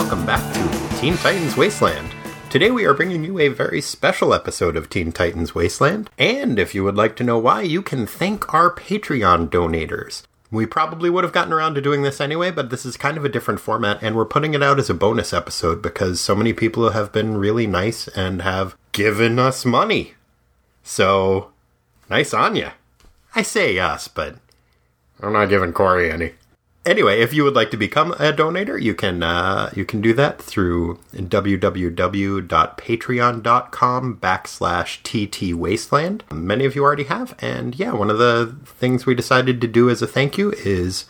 welcome back to Teen Titans Wasteland. Today we are bringing you a very special episode of Teen Titans Wasteland, and if you would like to know why, you can thank our Patreon donators. We probably would have gotten around to doing this anyway, but this is kind of a different format, and we're putting it out as a bonus episode because so many people have been really nice and have given us money. So, nice on ya. I say us, but I'm not giving Corey any. Anyway, if you would like to become a donator, you can uh, you can do that through www.patreon.com backslash tt wasteland. Many of you already have, and yeah, one of the things we decided to do as a thank you is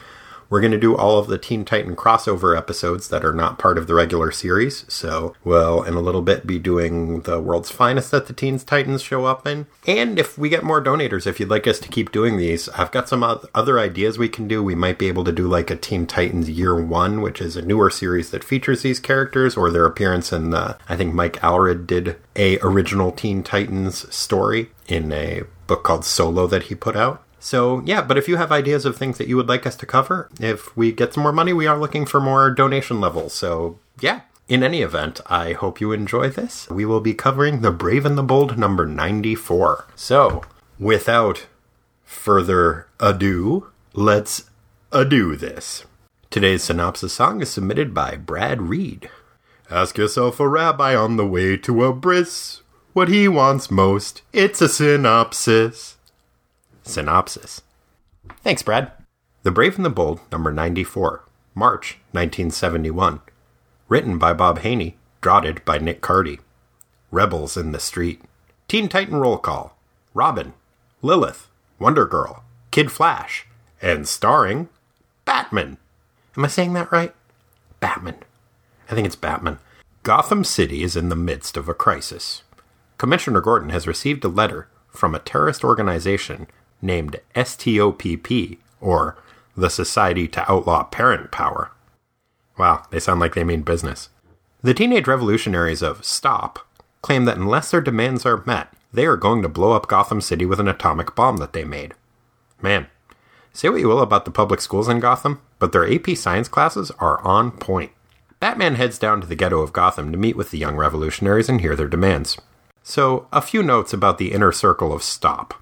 we're going to do all of the Teen Titan crossover episodes that are not part of the regular series. So we'll, in a little bit, be doing the World's Finest that the Teen Titans show up in. And if we get more donators, if you'd like us to keep doing these, I've got some other ideas we can do. We might be able to do like a Teen Titans Year One, which is a newer series that features these characters, or their appearance in the. I think Mike Allred did a original Teen Titans story in a book called Solo that he put out. So, yeah, but if you have ideas of things that you would like us to cover, if we get some more money, we are looking for more donation levels. So, yeah. In any event, I hope you enjoy this. We will be covering The Brave and the Bold number 94. So, without further ado, let's ado this. Today's synopsis song is submitted by Brad Reed. Ask yourself a rabbi on the way to a bris. What he wants most, it's a synopsis. Synopsis. Thanks, Brad. The Brave and the Bold, number 94, March 1971. Written by Bob Haney, draughted by Nick Cardy. Rebels in the Street. Teen Titan Roll Call. Robin, Lilith, Wonder Girl, Kid Flash, and starring Batman. Am I saying that right? Batman. I think it's Batman. Gotham City is in the midst of a crisis. Commissioner Gordon has received a letter from a terrorist organization named STOPP, or the Society to Outlaw Parent Power. Wow, they sound like they mean business. The teenage revolutionaries of STOP claim that unless their demands are met, they are going to blow up Gotham City with an atomic bomb that they made. Man, say what you will about the public schools in Gotham, but their AP science classes are on point. Batman heads down to the ghetto of Gotham to meet with the young revolutionaries and hear their demands. So, a few notes about the inner circle of STOP.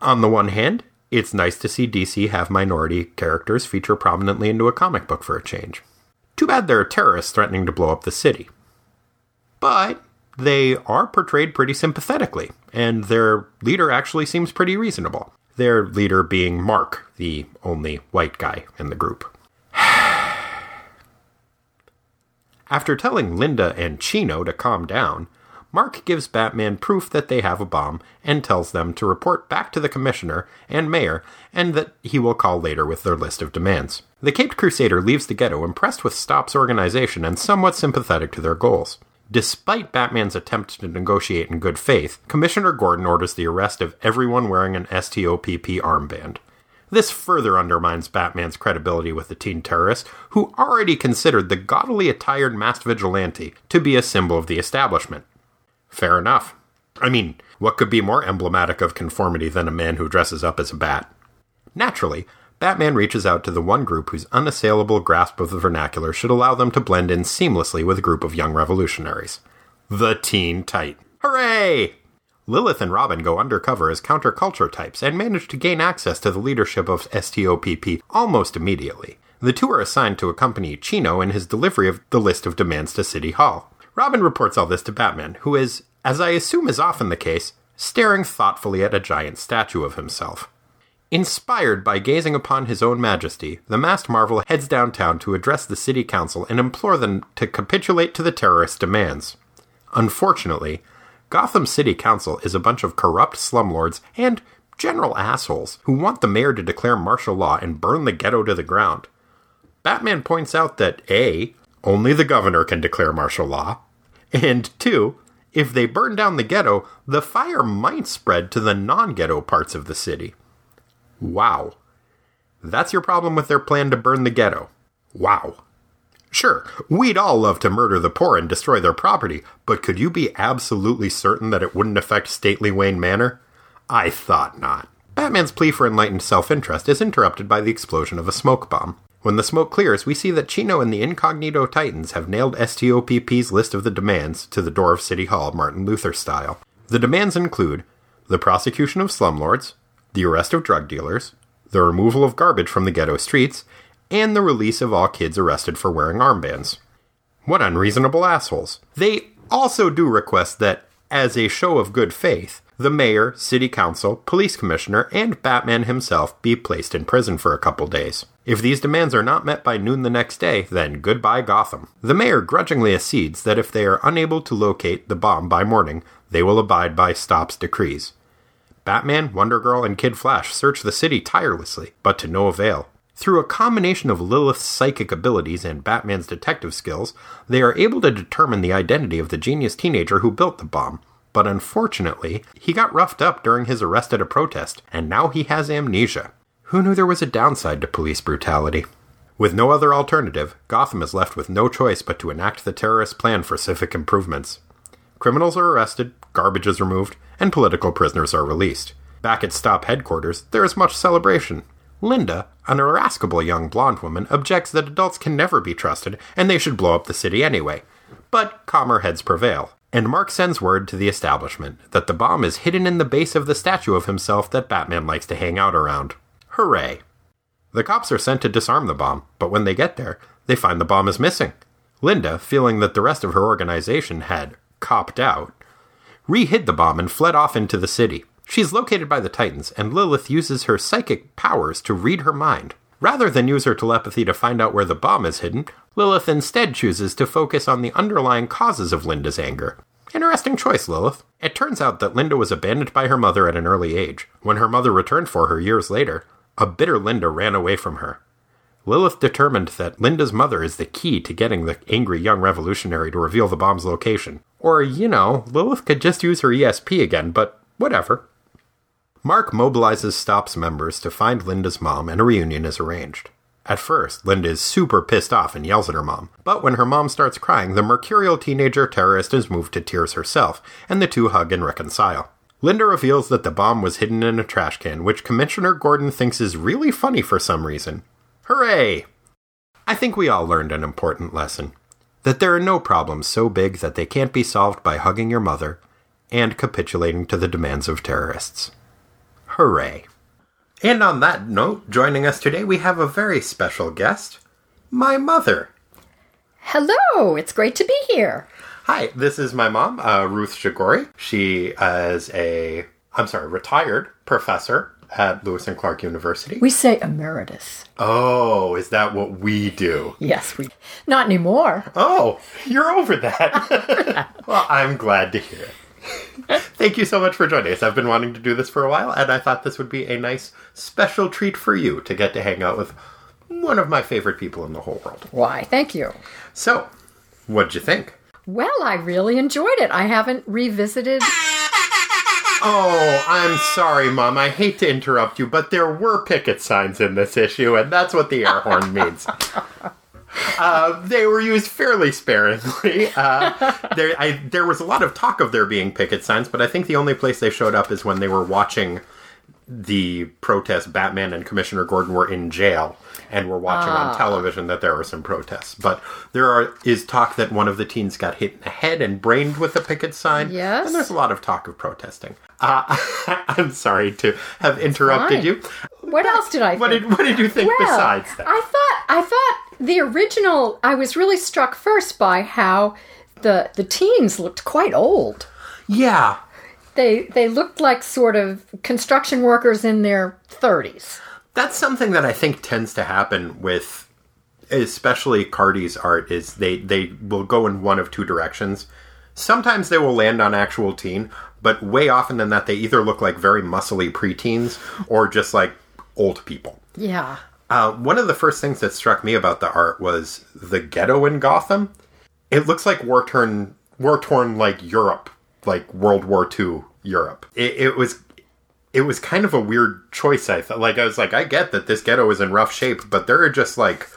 On the one hand, it's nice to see DC have minority characters feature prominently into a comic book for a change. Too bad there are terrorists threatening to blow up the city. But they are portrayed pretty sympathetically, and their leader actually seems pretty reasonable. Their leader being Mark, the only white guy in the group. After telling Linda and Chino to calm down, Mark gives Batman proof that they have a bomb and tells them to report back to the Commissioner and Mayor and that he will call later with their list of demands. The Caped Crusader leaves the ghetto impressed with Stop's organization and somewhat sympathetic to their goals. Despite Batman's attempt to negotiate in good faith, Commissioner Gordon orders the arrest of everyone wearing an STOPP armband. This further undermines Batman's credibility with the teen terrorists, who already considered the gaudily attired masked vigilante to be a symbol of the establishment. Fair enough. I mean, what could be more emblematic of conformity than a man who dresses up as a bat? Naturally, Batman reaches out to the one group whose unassailable grasp of the vernacular should allow them to blend in seamlessly with a group of young revolutionaries. The Teen Titan. Hooray! Lilith and Robin go undercover as counterculture types and manage to gain access to the leadership of STOPP almost immediately. The two are assigned to accompany Chino in his delivery of the list of demands to City Hall. Robin reports all this to Batman, who is, as I assume is often the case, staring thoughtfully at a giant statue of himself. Inspired by gazing upon his own majesty, the masked marvel heads downtown to address the city council and implore them to capitulate to the terrorist demands. Unfortunately, Gotham City Council is a bunch of corrupt slumlords and general assholes who want the mayor to declare martial law and burn the ghetto to the ground. Batman points out that A. Only the governor can declare martial law, and two, if they burn down the ghetto, the fire might spread to the non ghetto parts of the city. Wow. That's your problem with their plan to burn the ghetto. Wow. Sure, we'd all love to murder the poor and destroy their property, but could you be absolutely certain that it wouldn't affect stately Wayne Manor? I thought not. Batman's plea for enlightened self interest is interrupted by the explosion of a smoke bomb. When the smoke clears, we see that Chino and the Incognito Titans have nailed STOPP's list of the demands to the door of City Hall, Martin Luther style. The demands include the prosecution of slumlords, the arrest of drug dealers, the removal of garbage from the ghetto streets, and the release of all kids arrested for wearing armbands. What unreasonable assholes. They also do request that, as a show of good faith, the mayor, city council, police commissioner, and Batman himself be placed in prison for a couple days. If these demands are not met by noon the next day, then goodbye Gotham. The mayor grudgingly accedes that if they are unable to locate the bomb by morning, they will abide by Stop's decrees. Batman, Wonder Girl, and Kid Flash search the city tirelessly, but to no avail. Through a combination of Lilith's psychic abilities and Batman's detective skills, they are able to determine the identity of the genius teenager who built the bomb. But unfortunately, he got roughed up during his arrest at a protest, and now he has amnesia. Who knew there was a downside to police brutality? With no other alternative, Gotham is left with no choice but to enact the terrorist plan for civic improvements. Criminals are arrested, garbage is removed, and political prisoners are released. Back at Stop headquarters, there is much celebration. Linda, an irascible young blonde woman, objects that adults can never be trusted and they should blow up the city anyway. But calmer heads prevail, and Mark sends word to the establishment that the bomb is hidden in the base of the statue of himself that Batman likes to hang out around. Hooray! The cops are sent to disarm the bomb, but when they get there, they find the bomb is missing. Linda, feeling that the rest of her organization had copped out, re-hid the bomb and fled off into the city. She's located by the Titans, and Lilith uses her psychic powers to read her mind. Rather than use her telepathy to find out where the bomb is hidden, Lilith instead chooses to focus on the underlying causes of Linda's anger. Interesting choice, Lilith. It turns out that Linda was abandoned by her mother at an early age. When her mother returned for her years later, a bitter Linda ran away from her. Lilith determined that Linda's mother is the key to getting the angry young revolutionary to reveal the bomb's location. Or, you know, Lilith could just use her ESP again, but whatever. Mark mobilizes Stop's members to find Linda's mom, and a reunion is arranged. At first, Linda is super pissed off and yells at her mom, but when her mom starts crying, the mercurial teenager terrorist is moved to tears herself, and the two hug and reconcile. Linda reveals that the bomb was hidden in a trash can, which Commissioner Gordon thinks is really funny for some reason. Hooray! I think we all learned an important lesson that there are no problems so big that they can't be solved by hugging your mother and capitulating to the demands of terrorists. Hooray. And on that note, joining us today, we have a very special guest my mother. Hello, it's great to be here. Hi, this is my mom, uh, Ruth Shigori. She is a, I'm sorry, retired professor at Lewis and Clark University. We say emeritus. Oh, is that what we do? Yes, we. Not anymore. Oh, you're over that. well, I'm glad to hear it. Thank you so much for joining us. I've been wanting to do this for a while, and I thought this would be a nice special treat for you to get to hang out with one of my favorite people in the whole world. Why, thank you. So, what'd you think? Well, I really enjoyed it. I haven't revisited. Oh, I'm sorry, Mom. I hate to interrupt you, but there were picket signs in this issue, and that's what the air horn means. Uh, they were used fairly sparingly. Uh, there, I, there was a lot of talk of there being picket signs, but I think the only place they showed up is when they were watching the protest. Batman and Commissioner Gordon were in jail and were watching on television that there were some protests. But there are, is talk that one of the teens got hit in the head and brained with a picket sign. Yes. And there's a lot of talk of protesting. Uh, I'm sorry to have interrupted fine. you. What else did I What think? did What did you think well, besides that? I thought I thought the original. I was really struck first by how the the teens looked quite old. yeah, They they looked like sort of construction workers in their thirties. That's something that I think tends to happen with, especially Cardy's art. Is they they will go in one of two directions. Sometimes they will land on actual teen, but way often than that, they either look like very muscly preteens or just like old people. Yeah. Uh, one of the first things that struck me about the art was the ghetto in Gotham. It looks like war torn, war torn like Europe, like World War II Europe. It, it was, it was kind of a weird choice. I thought, like, I was like, I get that this ghetto is in rough shape, but there are just like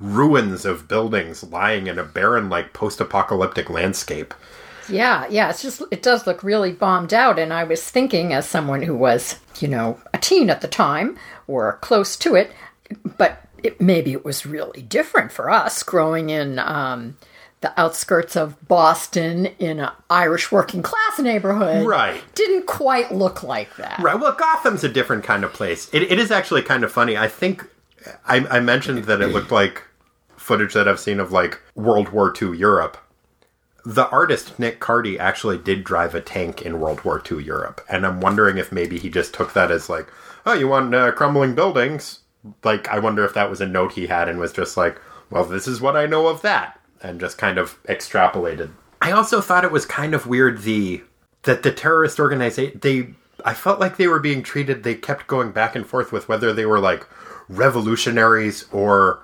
ruins of buildings lying in a barren, like post-apocalyptic landscape. Yeah, yeah, it's just it does look really bombed out and I was thinking as someone who was, you know, a teen at the time or close to it, but it, maybe it was really different for us growing in um, the outskirts of Boston in an Irish working class neighborhood. Right. Didn't quite look like that. Right. Well, Gotham's a different kind of place. It, it is actually kind of funny. I think I, I mentioned that it looked like footage that I've seen of like World War II Europe. The artist Nick Cardy actually did drive a tank in World War II Europe, and I'm wondering if maybe he just took that as like, oh, you want uh, crumbling buildings? Like, I wonder if that was a note he had and was just like, well, this is what I know of that, and just kind of extrapolated. I also thought it was kind of weird the that the terrorist organization they I felt like they were being treated they kept going back and forth with whether they were like revolutionaries or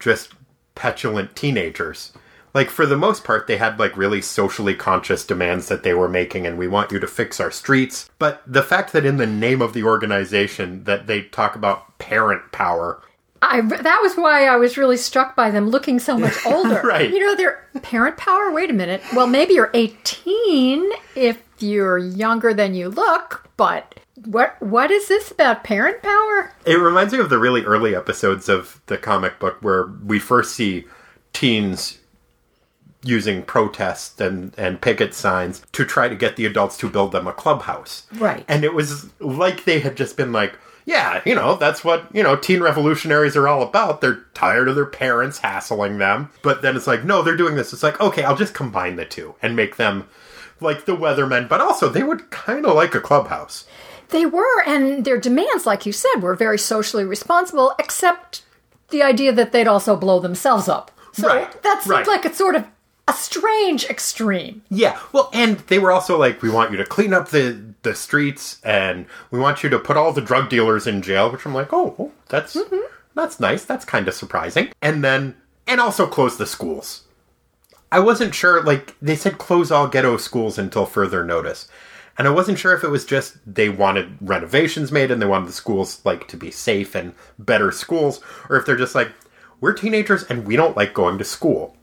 just petulant teenagers. Like for the most part they had like really socially conscious demands that they were making and we want you to fix our streets. But the fact that in the name of the organization that they talk about parent power I, that was why I was really struck by them looking so much older. Right. You know, their parent power. Wait a minute. Well, maybe you're 18 if you're younger than you look, but what what is this about parent power? It reminds me of the really early episodes of the comic book where we first see teens using protests and, and picket signs to try to get the adults to build them a clubhouse. Right. And it was like they had just been like, yeah, you know, that's what, you know, teen revolutionaries are all about. They're tired of their parents hassling them. But then it's like, no, they're doing this. It's like, okay, I'll just combine the two and make them like the weathermen, but also they would kind of like a clubhouse. They were, and their demands, like you said, were very socially responsible, except the idea that they'd also blow themselves up. So Right, that seemed right. like a sort of a strange extreme. Yeah, well, and they were also like, we want you to clean up the the streets, and we want you to put all the drug dealers in jail. Which I'm like, oh, that's that's nice. That's kind of surprising. And then, and also close the schools. I wasn't sure. Like they said, close all ghetto schools until further notice. And I wasn't sure if it was just they wanted renovations made and they wanted the schools like to be safe and better schools, or if they're just like, we're teenagers and we don't like going to school.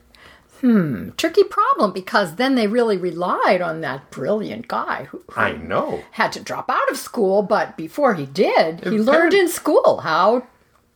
Hmm, tricky problem because then they really relied on that brilliant guy who, who I know. had to drop out of school, but before he did, he It learned in school how.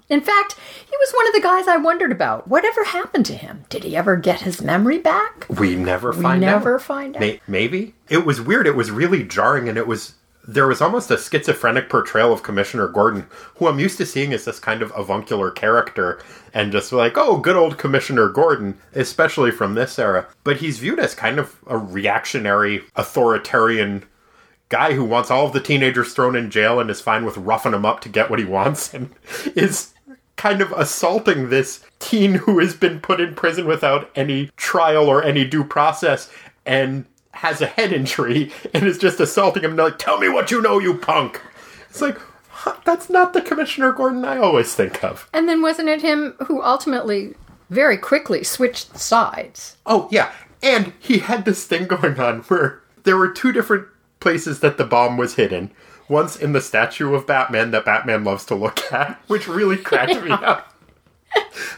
In fact, he was one of the guys I wondered about. Whatever happened to him? Did he ever get his memory back? We never find out. never find out. May- maybe it was weird. It was really jarring, and it was there was almost a schizophrenic portrayal of Commissioner Gordon, who I'm used to seeing as this kind of avuncular character, and just like, oh, good old Commissioner Gordon, especially from this era. But he's viewed as kind of a reactionary, authoritarian guy who wants all of the teenagers thrown in jail and is fine with roughing them up to get what he wants, and is kind of assaulting this teen who has been put in prison without any trial or any due process and has a head injury and is just assaulting him like tell me what you know you punk. It's like huh, that's not the commissioner gordon i always think of. And then wasn't it him who ultimately, very quickly, switched sides? oh yeah. And he had this thing going on where there were two different places that the bomb was hidden. Once in the statue of batman that batman loves to look at which really cracked me up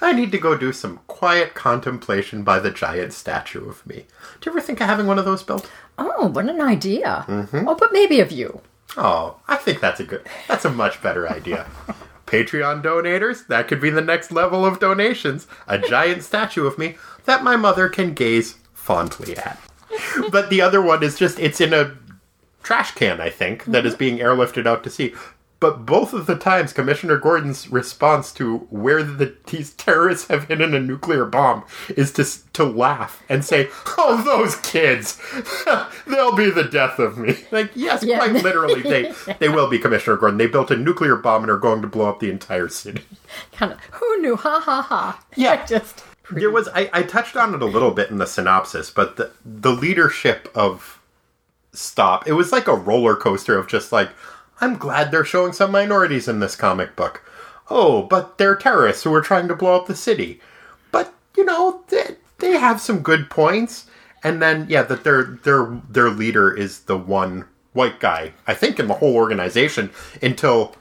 I need to go do some quiet contemplation by the giant statue of me. Do you ever think of having one of those built? Oh, what an idea! Mm-hmm. Oh, but maybe of you. Oh, I think that's a good. That's a much better idea. Patreon donators, that could be the next level of donations. A giant statue of me that my mother can gaze fondly at. But the other one is just it's in a trash can, I think, that is being airlifted out to sea. But both of the times, Commissioner Gordon's response to where the, these terrorists have hidden a nuclear bomb is to to laugh and say, "Oh, those kids! They'll be the death of me." Like, yes, Yeah. quite literally, they they will be Commissioner Gordon. They built a nuclear bomb and are going to blow up the entire city. Kind of. Who knew? Ha ha ha. Yeah. Just. There was I, I touched on it a little bit in the synopsis, but the the leadership of Stop, it was like a roller coaster of just like, I'm glad they're showing some minorities in this comic book. Oh, but they're terrorists who are trying to blow up the city. But you know, they, they have some good points. And then yeah, that their their their leader is the one white guy, I think in the whole organization until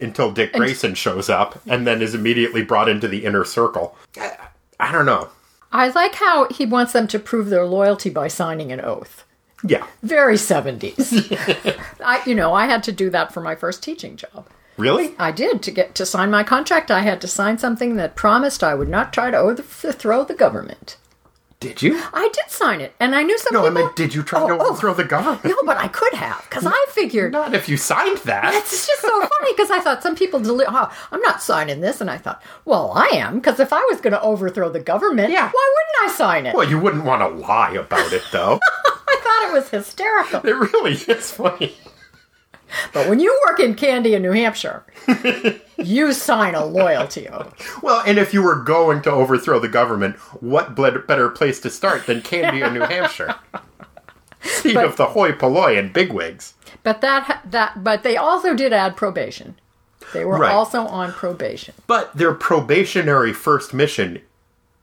until Dick Grayson shows up and then is immediately brought into the inner circle. I, I don't know. I like how he wants them to prove their loyalty by signing an oath. Yeah. Very 70s. I, you know, I had to do that for my first teaching job. Really? I did to get to sign my contract. I had to sign something that promised I would not try to overthrow the government. Did you? I did sign it, and I knew some No, I people. meant, did you try Oh, to oh. overthrow the government? No, but I could have because I figured Not if you signed that. It's just so funny because I thought some people deli- oh, I'm not signing this, and I thought, well, I am because if I was going to overthrow the government, Yeah. why wouldn't I sign it? Well, you wouldn't want to lie about it, though. I thought it was hysterical. it really is funny. But when you work in Candia, New Hampshire, you sign a loyalty oath. Well, and if you were going to overthrow the government, what better place to start than Candia, New Hampshire? Seat But- of the hoi polloi and bigwigs. But that that but they also did add probation. They were Right. also on probation. But their probationary first mission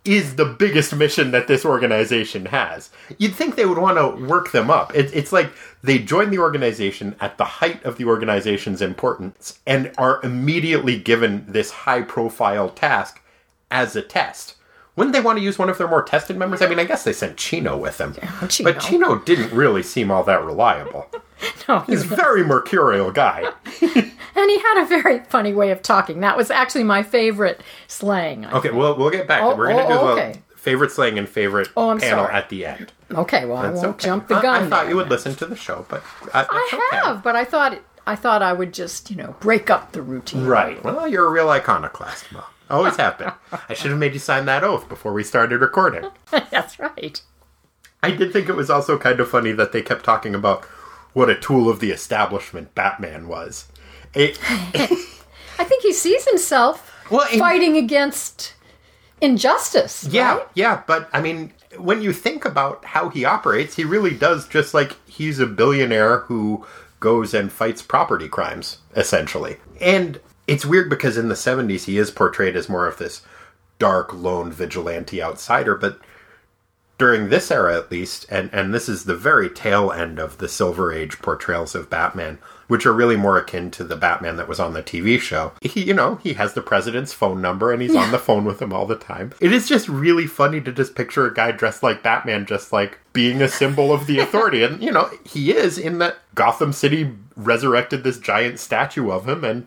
is the biggest mission that this organization has. You'd think they would want to work them up. It, it's like they join the organization at the height of the organization's importance and are immediately given this high profile task as a test. Wouldn't they want to use one of their more tested members? I mean, I guess they sent Chino with them. Chino. But Chino didn't really seem all that reliable. No, He's a very mercurial guy. and he had a very funny way of talking. That was actually my favorite slang. I Okay, well, we'll get back. Oh, We're going to oh, do okay. the favorite slang and favorite Oh, I'm panel sorry. at the end. Okay, well, I won't okay. jump the gun. I, thought you would listen to the show, but uh, I, I that's okay. have, but I thought I thought I would just you know break up the routine. Right. Well, you're a real iconoclast, Always have been. I should have made you sign that oath before we started recording. That's right. I did think it was also kind of funny that they kept talking about what a tool of the establishment Batman was. It, I think he sees himself Well, in- fighting against injustice. Yeah, right? yeah, but I mean, when you think about how he operates, he really does just like he's a billionaire who goes and fights property crimes, essentially. And it's weird because in the 70s he is portrayed as more of this dark, lone vigilante outsider, but during this era at least, and, and this is the very tail end of the Silver Age portrayals of Batman, which are really more akin to the Batman that was on the TV show. He, you know, he has the president's phone number and he's on the phone with him all the time. It is just really funny to just picture a guy dressed like Batman, just like being a symbol of the authority. And, you know, he is in that Gotham City resurrected this giant statue of him and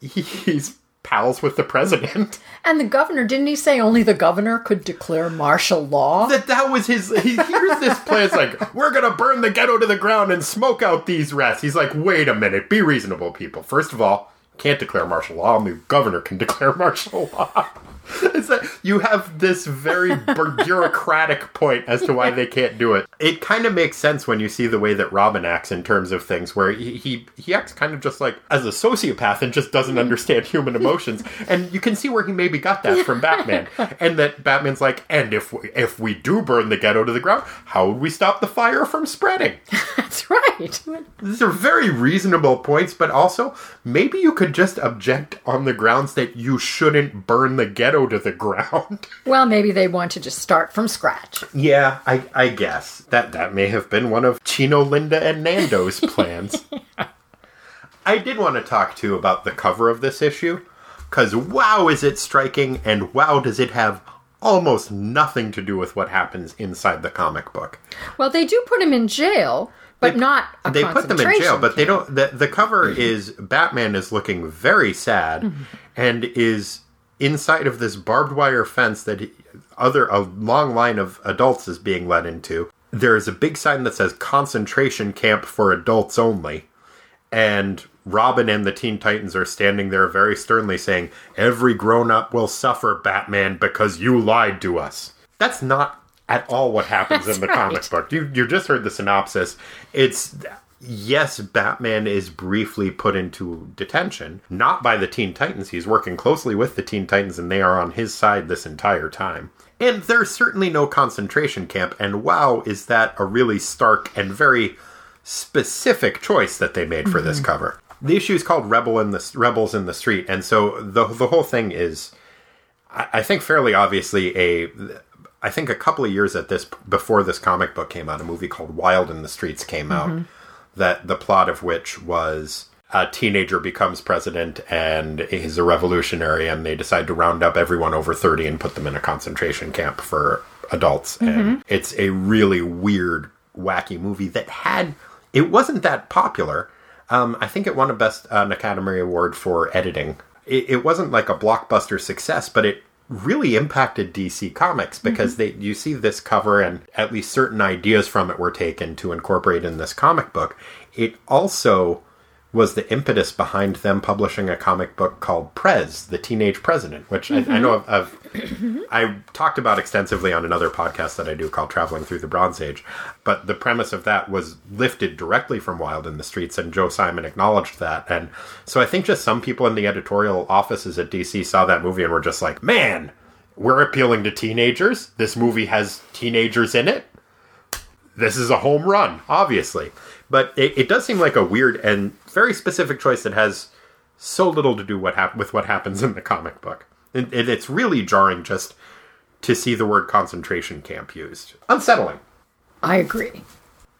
he's pals with the president. And the governor didn't he say only the governor could declare martial law? that that was his he hears this plan. It's like we're gonna burn the ghetto to the ground and smoke out these rats. He's like wait a minute. Be reasonable people. First of all can't declare martial law. Only the governor can declare martial law it's that you have this very bureaucratic point as to why they can't do it. It kind of makes sense when you see the way that robin acts in terms of things where he, he he acts kind of just like as a sociopath and just doesn't understand human emotions. And you can see where he maybe got that from batman. And that batman's like and if we, if we do burn the ghetto to the ground how would we stop the fire from spreading? That's right. these are very reasonable points, but also maybe you could just object on the grounds that you shouldn't burn the ghetto to the ground. Well, maybe they want to just start from scratch. Yeah, I, I guess that that may have been one of Chino, Linda, and Nando's plans. I did want to talk to you about the cover of this issue, because wow, is it striking, and wow, does it have almost nothing to do with what happens inside the comic book. Well, they do put him in jail, but not a they put them in jail, but they don't. The, the cover is Batman is looking very sad Mm-hmm. and is inside of this barbed wire fence that other a long line of adults is being led into. There is a big sign that says concentration camp for adults only. And Robin and the Teen Titans are standing there very sternly saying, Every grown up will suffer, Batman, because you lied to us. That's not at all what happens in the That's comic book. You, you just heard the synopsis. It's. Yes, Batman is briefly put into detention, not by the Teen Titans. He's working closely with the Teen Titans, and they are on his side this entire time. And there's certainly no concentration camp, and wow, is that a really stark and very specific choice that they made for this mm-hmm. cover. The issue is called "Rebel in the Rebels in the Street," and so the the whole thing is, I, I think, fairly obviously a. I think a couple of years at this before this comic book came out, a movie called Wild in the Streets came out. Mm-hmm. That the plot of which was a teenager becomes president and he's a revolutionary, and they decide to round up everyone over thirty and put them in a concentration camp for adults. And it's a really weird, wacky movie that had it wasn't that popular. Um, I think it won a best uh, an Academy Award for editing. It, it wasn't like a blockbuster success, but it really impacted DC Comics because mm-hmm. they you see this cover and at least certain ideas from it were taken to incorporate in this comic book. It also was the impetus behind them publishing a comic book called Prez, the Teenage President, which I, I mm-hmm. know I've, I've I talked about extensively on another podcast that I do called Traveling Through the Bronze Age. But the premise of that was lifted directly from Wild in the Streets, and Joe Simon acknowledged that. And so I think just some people in the editorial offices at DC saw that movie and were just like, man, we're appealing to teenagers. This movie has teenagers in it. This is a home run, obviously. But it, it does seem like a weird and very specific choice that has so little to do what hap- with what happens in the comic book. And, and it's really jarring just to see the word concentration camp used. Unsettling. I agree.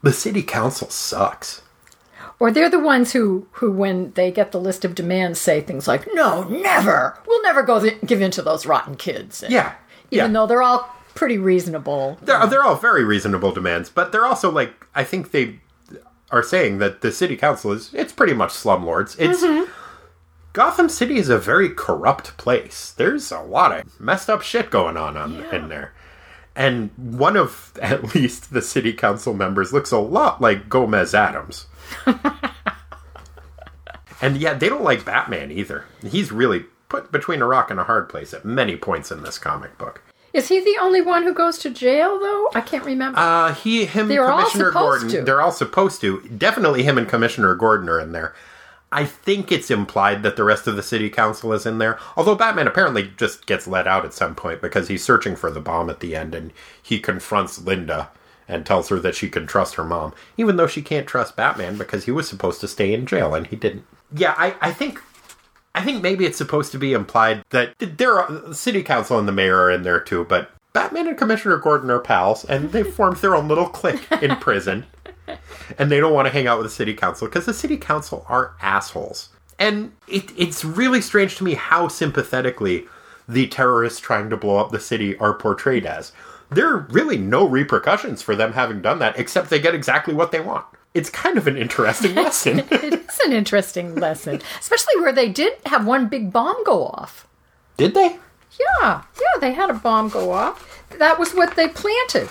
The city council sucks. Or they're the ones who, who, when they get the list of demands, say things like, "No, never. We'll never go th- give in to those rotten kids." And Yeah. even yeah. though they're all pretty reasonable. They're, they're all very reasonable demands, but they're also like, I think they are saying that the city council is, it's pretty much slumlords. It's. Mm-hmm. Gotham City is a very corrupt place. There's a lot of messed up shit going on, um, on in there. And one of, at least, the city council members looks a lot like Gomez Addams. and yeah, they don't like Batman either. He's really put between a rock and a hard place at many points in this comic book. Is he the only one who goes to jail, though? I can't remember. Uh, he, him, They were all Commissioner supposed Gordon. to. They're all supposed to. Definitely him and Commissioner Gordon are in there. I think it's implied that the rest of the city council is in there. Although Batman apparently just gets let out at some point because he's searching for the bomb at the end and he confronts Linda and tells her that she can trust her mom, even though she can't trust Batman because he was supposed to stay in jail and he didn't. Yeah, I, I think I think maybe it's supposed to be implied that there are city council and the mayor are in there too, but Batman and Commissioner Gordon are pals, and they formed their own little clique in prison, and they don't want to hang out with the city council because the city council are assholes. And it, it's really strange to me how sympathetically the terrorists trying to blow up the city are portrayed as. There are really no repercussions for them having done that, except they get exactly what they want. It's kind of an interesting lesson. it is an interesting lesson, especially where they did have one big bomb go off. Did they? Yeah, yeah, they had a bomb go off. That was what they planted.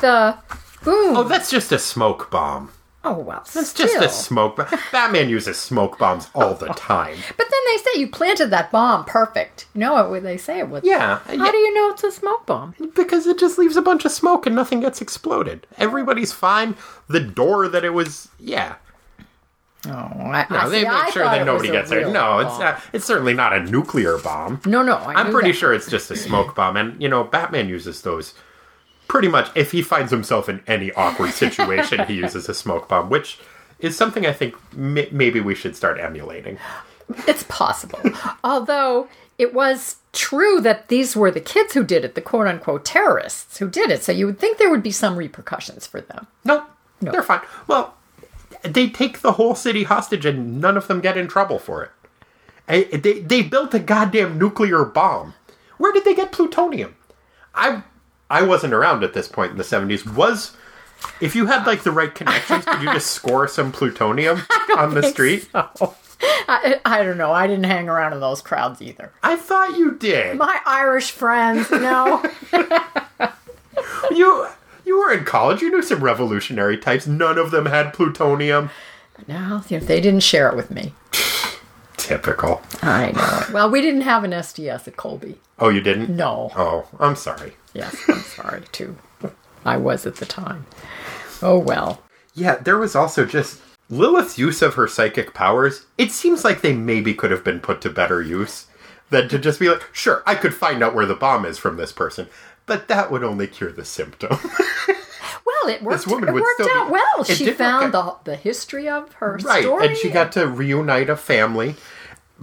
The boom. Oh, that's just a smoke bomb. Oh well, It's just a smoke bomb. Batman uses smoke bombs all the time. But then they say you planted that bomb perfect. You know what they say it was? Yeah, How yeah, do you know it's a smoke bomb? because it just leaves a bunch of smoke and nothing gets exploded. Everybody's fine. The door that it was, yeah. Oh, I, No, I they see, I make sure that nobody gets hurt. real No, it's not. It's certainly not a nuclear bomb. No, no, I I'm knew pretty that. sure it's just a smoke bomb, and you know, Batman uses those pretty much. If he finds himself in any awkward situation, he uses a smoke bomb, which is something I think m- maybe we should start emulating. It's possible. Although it was true that these were the kids who did it, the quote unquote terrorists who did it. So you would think there would be some repercussions for them. No, they're fine. Well, they take the whole city hostage, and none of them get in trouble for it. They they built a goddamn nuclear bomb. Where did they get plutonium? I I wasn't around at this point in the seventies. Was if you had like the right connections, could you just score some plutonium on the street? So I, I don't know. I didn't hang around in those crowds either. I thought you did. My Irish friends, no. You you were in college. You knew some revolutionary types. None of them had plutonium. no, they didn't share it with me. Typical. I know. Well, we didn't have an SDS at Colby. Oh, you didn't? No. Oh, I'm sorry. Yes, I'm sorry too. I was at the time. Oh well. Yeah, there was also just Lilith's use of her psychic powers. It seems like they maybe could have been put to better use than to just be like, sure, I could find out where the bomb is from this person, but that would only cure the symptom. Well, it worked. This woman it would worked still be- out well. She found out. the the history of her right, story. and she got to reunite a family.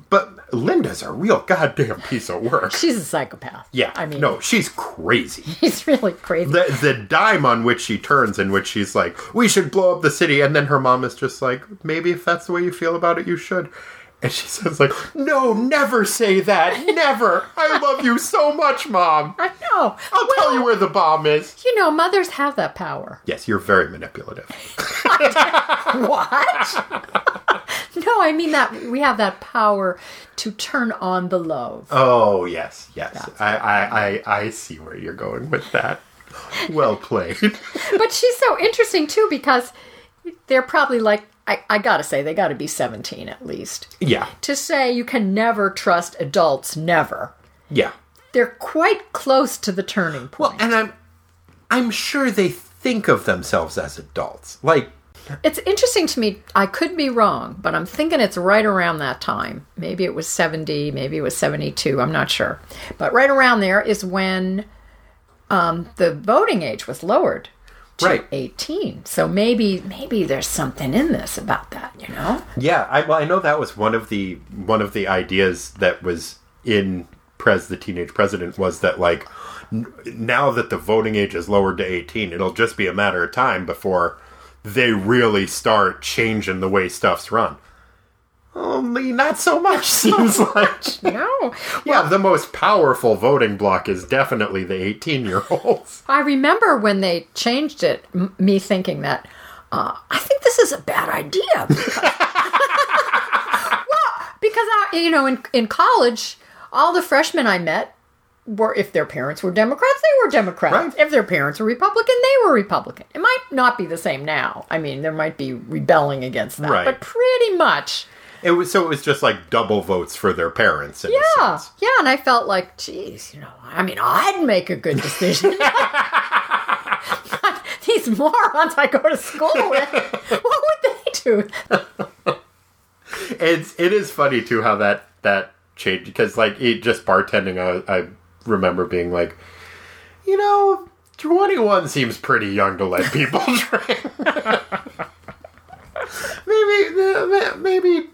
But Linda's a real goddamn piece of work. She's a psychopath. Yeah, I mean, no, she's crazy. She's really crazy. the the dime on which she turns in which she's like we should blow up the city and then her mom is just like maybe if that's the way you feel about it you should and she says like no never say that never i love you so much mom I know. i'll well, tell you where the bomb is You know, mothers have that power. yes you're very manipulative What? no, I mean that we have that power to turn on the love. Oh yes, yes. I, I, I, I see where you're going with that. Well played. But she's so interesting too because they're probably like, I, I gotta say, they gotta be 17 at least. yeah, To say you can never trust adults, never. yeah. They're quite close to the turning point. Well, and I'm, I'm sure they think of themselves as adults. Like, It's interesting to me. I could be wrong, but I'm thinking it's right around that time. Maybe it was 70, maybe it was 72. I'm not sure. But right around there is when um, the voting age was lowered to Right. 18. So maybe maybe there's something in this about that, you know? yeah, I, well, I know that was one of the one of the ideas that was in Prez the Teenage President was that like n- now that the voting age is lowered to 18, it'll just be a matter of time before they really start changing the way stuff's run. Only not so much seems like. No. Yeah, the most powerful voting block is definitely the 18 year olds. I remember when they changed it, m- me thinking that uh, I think this is a bad idea. Because, well, because I, you know, in in college, all the freshmen I met were, if their parents were Democrats, they were Democrats. Right. If their parents were Republican, they were Republican. It might not be the same now. I mean, there might be rebelling against that, Right. but pretty much. It was so it was just like double votes for their parents. Yeah, yeah, and I felt like, geez, you know, I mean, I'd make a good decision. These morons I go to school with, what would they do? It's it is funny too how that that changed because like it just bartending. I, I remember being like, you know, twenty one seems pretty young to let people drink. maybe maybe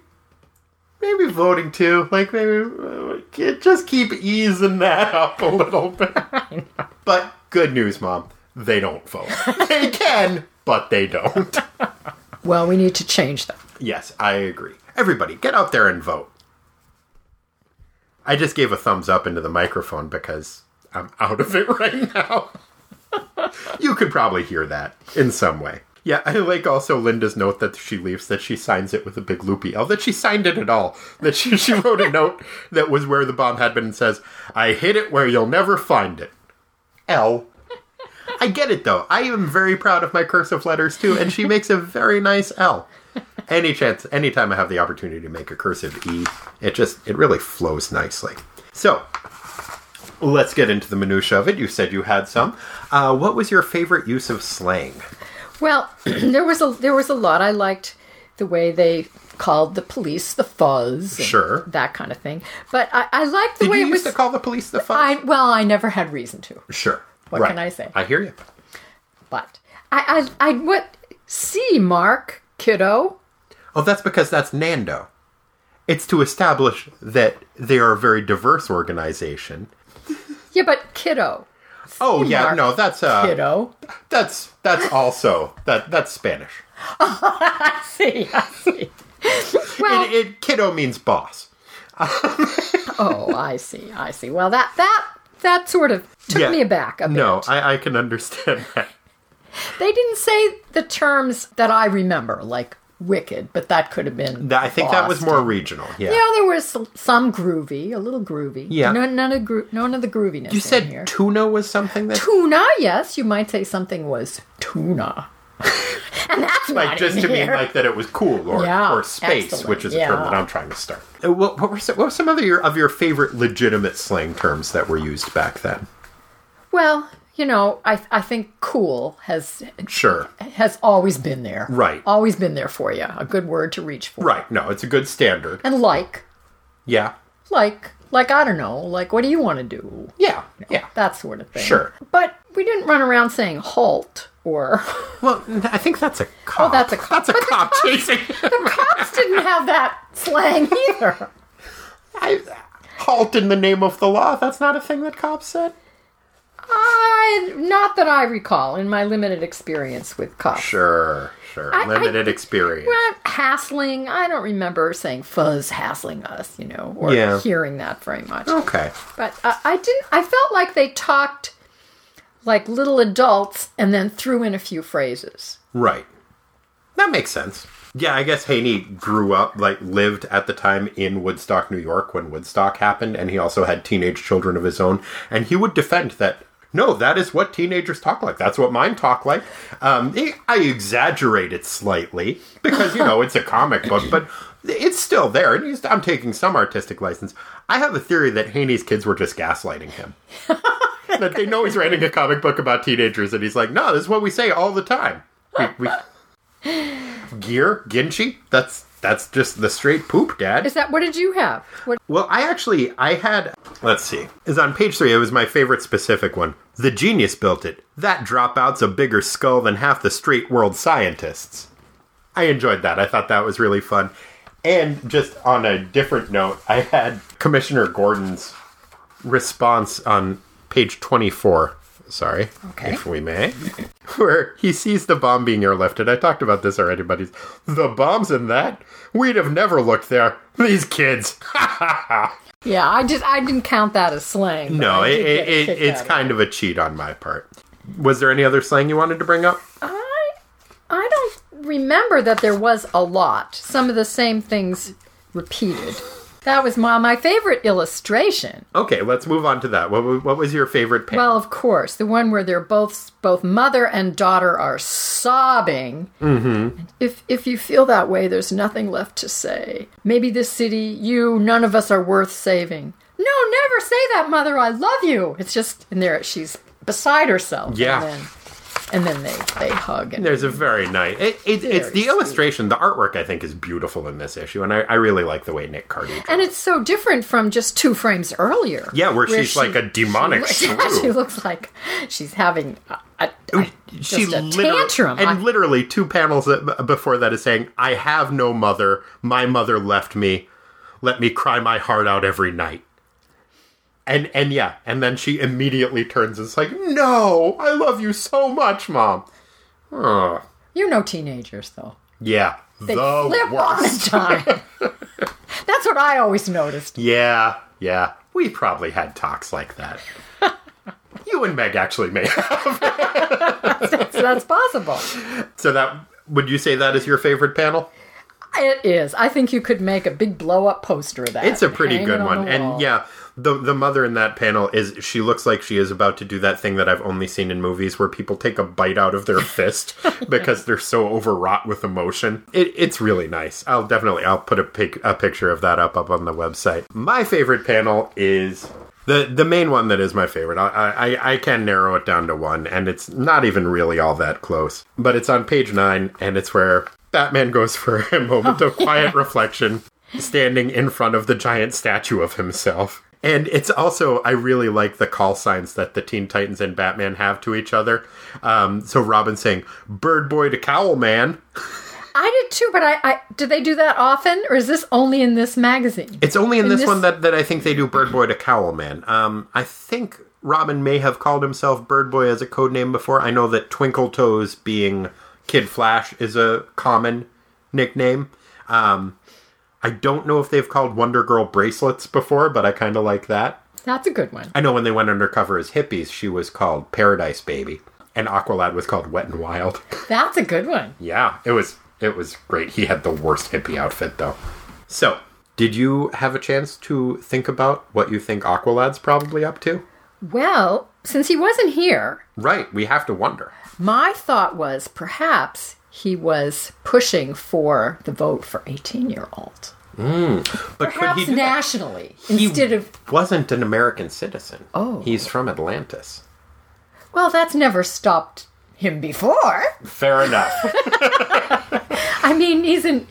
maybe voting too. Like maybe uh, just keep easing that up a little bit. But good news, mom. They don't vote. They can, but they don't. Well, we need to change that. Yes, I agree. Everybody, get out there and vote. I just gave a thumbs up into the microphone because I'm out of it right now. you could probably hear that in some way. Yeah, I like also Linda's note that she leaves that she signs it with a big loopy L. That she signed it at all. That she, she wrote a note that was where the bomb had been and says, I hid it where you'll never find it. L. I get it though. I am very proud of my cursive letters too, and she makes a very nice L. Any chance, anytime I have the opportunity to make a cursive E, it just it really flows nicely. So let's get into the minutia of it. You said you had some. Uh, what was your favorite use of slang? Well, there was a there was a lot. I liked the way they called the police the fuzz, Sure. that kind of thing. But I, I liked the Did way you it used was. to call the police the fuzz? I well, I never had reason to, sure. What Right. can I say? I hear you. but I I, I what see Mark kiddo. Oh, that's because that's Nando. It's to establish that they are a very diverse organization. Yeah, but kiddo, Oh yeah, Mark. no, that's uh, kiddo. that's that's also that that's Spanish. I see. I see. Well, It, it kiddo means boss. oh, I see. I see. Well, that that that sort of took Yeah. me aback a bit. No, I, I can understand that. They didn't say the terms that I remember, like wicked, but that could have been. I think that was more regional. Yeah. You know, there was some, groovy, a little groovy. Yeah. No, none of gro- none of the grooviness. you said here. tuna was something that tuna. Yes, you might say something was tuna, and that's like just to mean like that it was cool or Yeah, or space, excellent, which is a yeah. term that I'm trying to start. Uh, What, what were some, what were some other your, of your favorite legitimate slang terms that were used back then? Well, you know, I I think cool has Sure. has always been there. Right. Always been there for you. A good word to reach for. Right. No, it's a good standard. And like, Yeah. like, like I don't know, like what do you want to do? Yeah. Yeah. That sort of thing. Sure. But we didn't run around saying halt or Well, I think that's a cop. Oh, that's a cop. That's a But the cop cops- chasing. the cops didn't have that slang either. I, halt in the name of the law. That's not a thing that cops said. I not that I recall in my limited experience with cops. Sure. Sure. I- Limited experience. Well, hassling. I don't remember saying fuzz hassling us, you know, or Yeah. hearing that very much. Okay. But uh, I didn't. I felt like they talked like little adults and then threw in a few phrases. Right. That makes sense. Yeah, I guess Haney grew up, like, lived at the time in Woodstock, New York when Woodstock happened, and he also had teenage children of his own. And he would defend that, no, that is what teenagers talk like. That's what mine talk like. Um, I exaggerate it slightly because, you know, it's a comic book, but it's still there. And he's, I'm taking some artistic license. I have a theory that Haney's kids were just gaslighting him. that they know he's writing a comic book about teenagers, and he's like, no, this is what we say all the time. We, we, Gear, Ginchi. That's that's just the straight poop, Dad. Is that what did you have? What? Well, I actually I had let's see. Is on page three. It was my favorite specific one. The genius built it. That dropout's a bigger skull than half the straight world scientists. I enjoyed that. I thought that was really fun. And just on a different note, I had Commissioner Gordon's response on page 24 sorry, Okay. if we may, where he sees the bomb being airlifted. I talked about this already, but he's the bombs in that. We'd have never looked there. These kids. Yeah, I just I didn't count that as slang. no, it, it, it, it's kind of a cheat on my part. Was there any other slang you wanted to bring up? I I don't remember that there was a lot. Some of the same things repeated. That was my my favorite illustration. Okay, let's move on to that. What, what was your favorite panel? Well, of course, the one where they're both both mother and daughter are sobbing. Mm-hmm. If if you feel that way, there's nothing left to say. Maybe this city, you, none of us are worth saving. No, never say that, mother. I love you. It's just in there. She's beside herself. Yeah. And then, they they hug and There's a very nice. It, it, it's the sweet. illustration, the artwork. I think is beautiful in this issue, and I, I really like the way Nick Cardy. Draws. and it's so different from just two frames earlier. Yeah, where she's like a demonic she, shrew. she looks like she's having a, a, a- she a tantrum. and I- literally two panels before that is saying, "I have no mother. My mother left me. Let me cry my heart out every night." And and yeah, and then she immediately turns and is like, "No, I love you so much, mom." Oh, you know teenagers though. yeah, They the flip all the time. That's what I always noticed. Yeah, yeah, we probably had talks like that. you and Meg actually may have. So that's possible. So that would you say that is your favorite panel? It is. I think you could make a big blow up poster of that. It's a pretty good on one. And yeah, the the mother in that panel is she looks like she is about to do that thing that I've only seen in movies where people take a bite out of their fist because they're so overwrought with emotion. It, it's really nice. I'll definitely I'll put a pic, a picture of that up up on the website. My favorite panel is the the main one that is my favorite. I, I I can narrow it down to one, and it's not even really all that close. But it's on page nine, and it's where Batman goes for a moment of oh, quiet reflection standing in front of the giant statue of himself. And it's also, I really like the call signs that the Teen Titans and Batman have to each other. Um, so Robin saying, Bird Boy to Cowl Man. I did too, but I, I do they do that often, or is this only in this magazine? It's only in, In this, this- one that, that I think they do Bird Boy to Cowl Man. Um, I think Robin may have called himself Bird Boy as a code name before. I know that Twinkle Toes being Kid Flash is a common nickname. Um, I don't know if they've called Wonder Girl bracelets before, but I kind of like that. That's a good one. I know when they went undercover as hippies, she was called Paradise Baby, and Aqualad was called Wet and Wild. That's a good one. yeah, it was it was great. He had the worst hippie outfit though. So, did you have a chance to think about what you think Aqualad's probably up to? Well, since he wasn't here, Right, we have to wonder. my thought was perhaps he was pushing for the vote for 18 year olds. Hmm. But Perhaps could he nationally He instead of wasn't an American citizen. Oh. he's from Atlantis. well, that's never stopped him before. Fair enough. I mean, he's an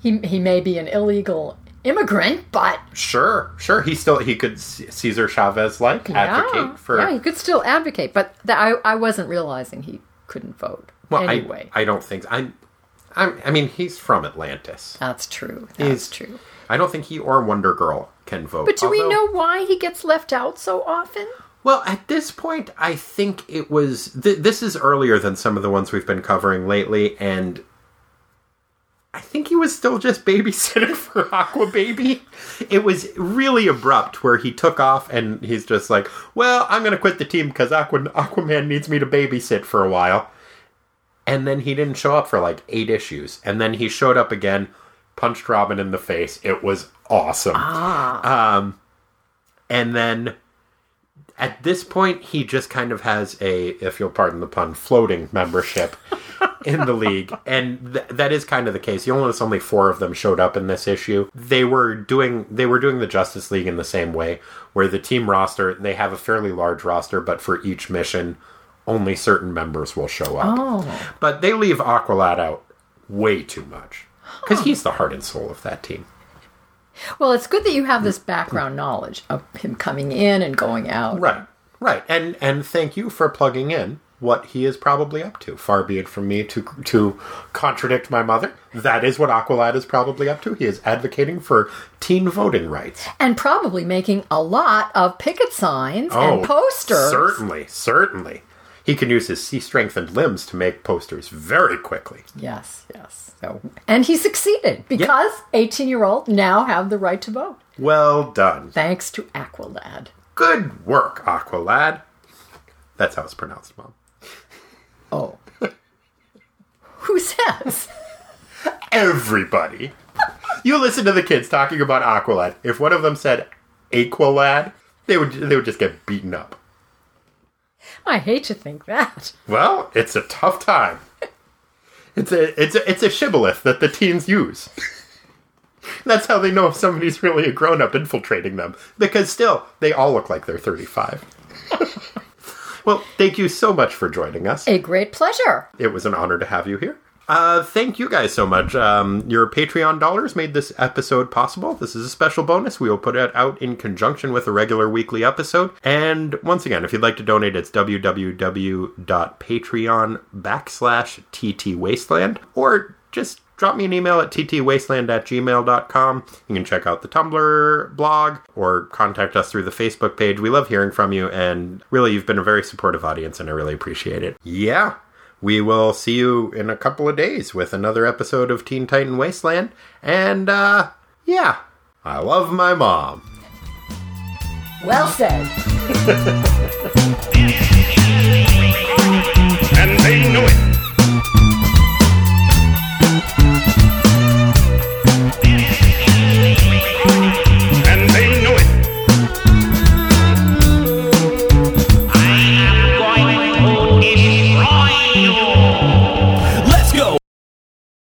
he he may be an illegal immigrant, but sure, sure. He still he could Cesar Chavez like advocate for. yeah, he could still advocate. But th- I I wasn't realizing he couldn't vote. Well, anyway, I I don't think I. I I mean, he's from Atlantis. that's true. He's- That's true. I don't think he or Wonder Girl can vote. But do we know why he gets left out so often? Well, at this point, I think it was. Th- this is earlier than some of the ones we've been covering lately, and I think he was still just babysitting for Aqua Baby. It was really abrupt where he took off and he's just like, "Well, I'm going to quit the team because Aqua Aquaman needs me to babysit for a while." And then he didn't show up for like eight issues, and then he showed up again, punched Robin in the face. It was awesome. Um, and then at this point, he just kind of has a, if you'll pardon the pun, floating membership in the league, and th- that is kind of the case. You'll notice only four of them showed up in this issue. They were doing they were doing the Justice League in the same way, where the team roster they have a fairly large roster, but for each mission, only certain members will show up. Oh. But they leave Aqualad out way too much because he's the heart and soul of that team. Well, it's good that you have this background knowledge of him coming in and going out. Right, right, and and thank you for plugging in what he is probably up to. Far be it from me to to contradict my mother. That is what Aqualad is probably up to. He is advocating for teen voting rights. And probably making a lot of picket signs and oh, posters. Oh, certainly, certainly. He can use his sea strength and limbs to make posters very quickly. Yes, yes. So, and he succeeded because 18 year old now have the right to vote. Well done. Thanks to Aqualad. Good work, Aqualad. That's how it's pronounced, Mom. Oh. Who says? Everybody. you listen to the kids talking about Aqualad. If one of them said Aqualad, they would they would just get beaten up. I hate to think that. Well, it's a tough time. It's a it's a it's a shibboleth that the teens use. That's how they know if somebody's really a grown up infiltrating them. Because still, they all look like they're 35. well, thank you so much for joining us. A great pleasure. It was an honor to have you here. Uh, thank you guys so much. Um, your Patreon dollars made this episode possible. This is a special bonus. We will put it out in conjunction with a regular weekly episode. And once again, if you'd like to donate, it's www.patreon backslash ttwasteland or just drop me an email at ttwasteland at gmail.com. You can check out the Tumblr blog or contact us through the Facebook page. We love hearing from you, and really, you've been a very supportive audience, and I really appreciate it. Yeah we will see you in a couple of days with another episode of Teen Titan Wasteland. And, uh, yeah, I love my mom. Well said. and they know it.